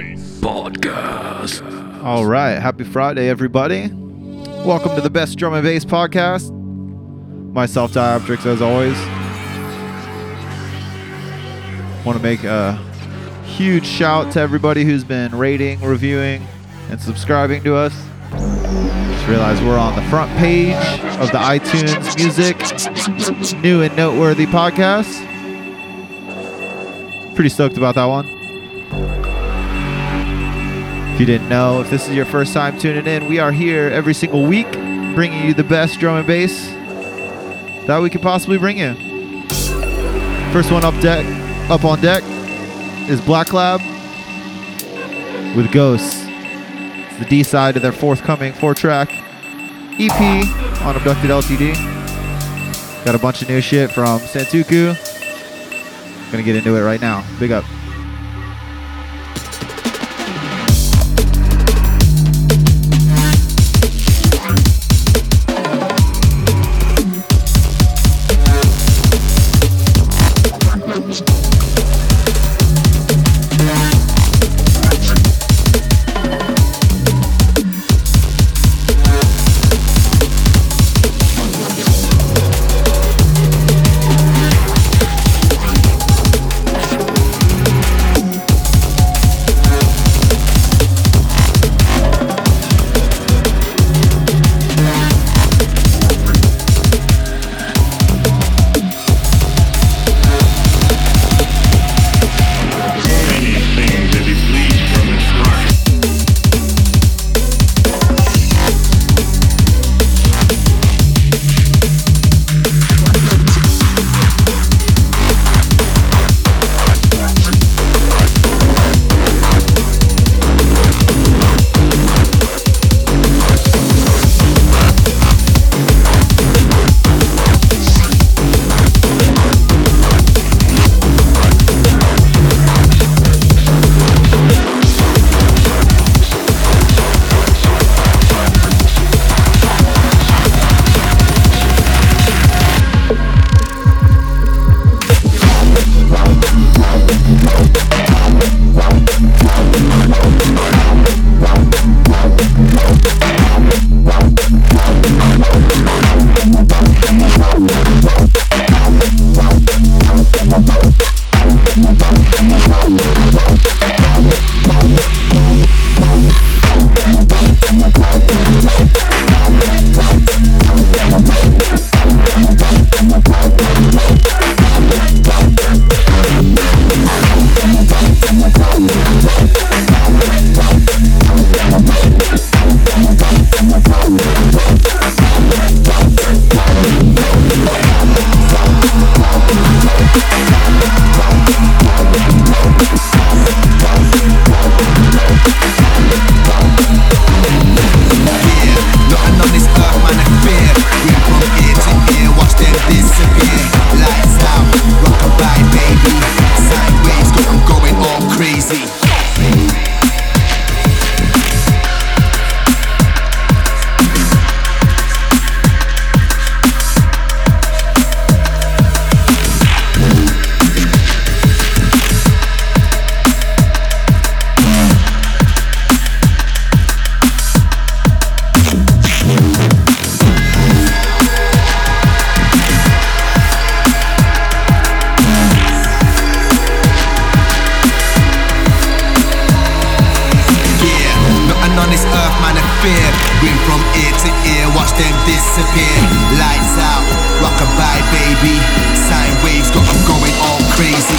Podcast. All right. Happy Friday, everybody. Welcome to the Best Drum and Bass Podcast. Myself, Dioptrics, as always. Want to make a huge shout to everybody who's been rating, reviewing, and subscribing to us. Just realize we're on the front page of the iTunes Music New and Noteworthy podcast. Pretty stoked about that one. You didn't know, if this is your first time tuning in, we are here every single week bringing you the best drum and bass that we could possibly bring you. First one up deck, up on deck is Blacklab with Ghosts. It's the D side of their forthcoming four-track EP on Abducted LTD. Got a bunch of new shit from Santoku. Gonna get into it right now. Big up. Fear. Bring from ear to ear, watch them disappear. Lights out, rockabye, baby. Sine waves got 'em going all crazy.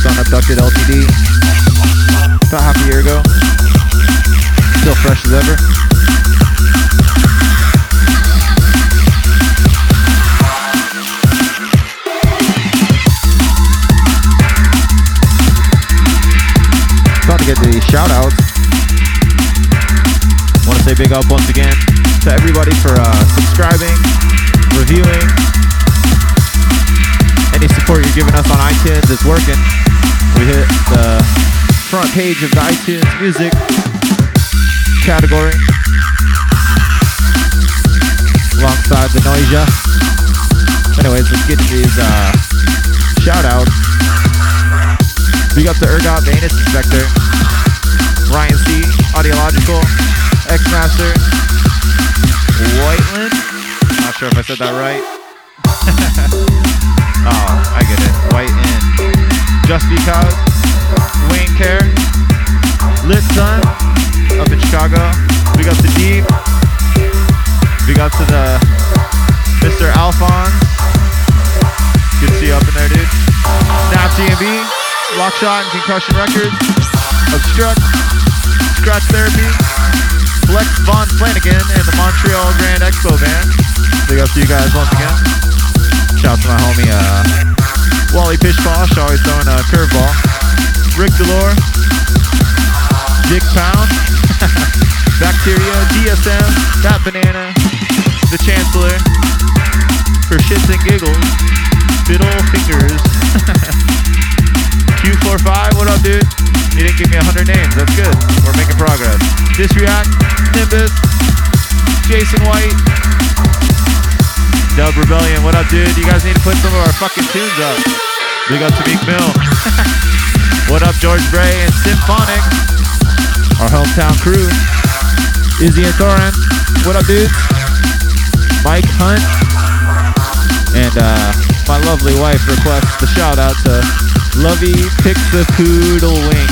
Dropped on Abducted LTD about half a year ago. Still fresh as ever. About to get the these shout outs. Want to say big up once again to everybody for uh, subscribing, reviewing. Any support you're giving us on iTunes is working. We hit the front page of the iTunes music category alongside the Noisia. Anyways, let's get these uh, shout outs. Big up to Ergot, the Anus Inspector, Ryan C, Audiological, X Master, Whiteland. Not sure if I said that right. oh, I get it. White. Just because. Wayne Care, Lit Sun, up in Chicago. Big up to Deep. Big up to the Mr. Alphonse. Good to see you up in there, dude. Snap DMB, Lockshot and Concussion Records, Obstruct, Scratch Therapy, Flex Von Flanagan, and the Montreal Grand Expo Band. Big up to you guys once again. Shout out to my homie uh, Wally Pishposh, always throwing a curveball. Rick Delore, Dick Pound, Bacteria, DSM, That Banana, The Chancellor, for shits and giggles, Fiddle Fingers, Q45, what up, dude? You didn't give me a hundred names. That's good. We're making progress. Disreact, Nimbus, Jason White, Dub Rebellion. What up, dude? You guys need to put some of our fucking tunes up. Big up to Meek Mill. what up, George Bray and Symphonic? Our hometown crew. Izzy and Thorin. What up, dudes? Mike Hunt. And uh, my lovely wife requests the shout out to Lovey Pick the Poodle Wink.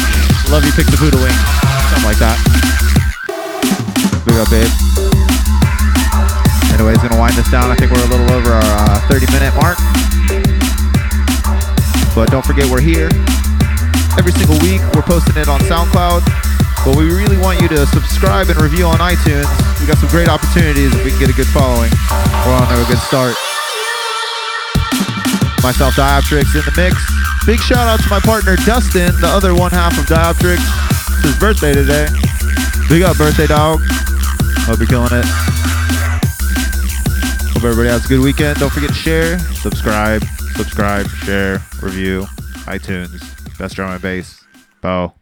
Lovey Pick the Poodle Wink. Something like that. Big up, babe. Anyways, gonna wind this down. I think we're a little over our uh, 30 minute mark. But don't forget, we're here every single week. We're posting it on SoundCloud. But we really want you to subscribe and review on iTunes. We got some great opportunities if we can get a good following. We're on to a good start. Myself, Dioptrics in the mix. Big shout out to my partner Dustin, the other one half of Dioptrics. It's his birthday today. Big up, birthday dog. Hope you're killing it. Hope everybody has a good weekend. Don't forget to share, subscribe, subscribe, share, review, iTunes, best drum and bass, Bo.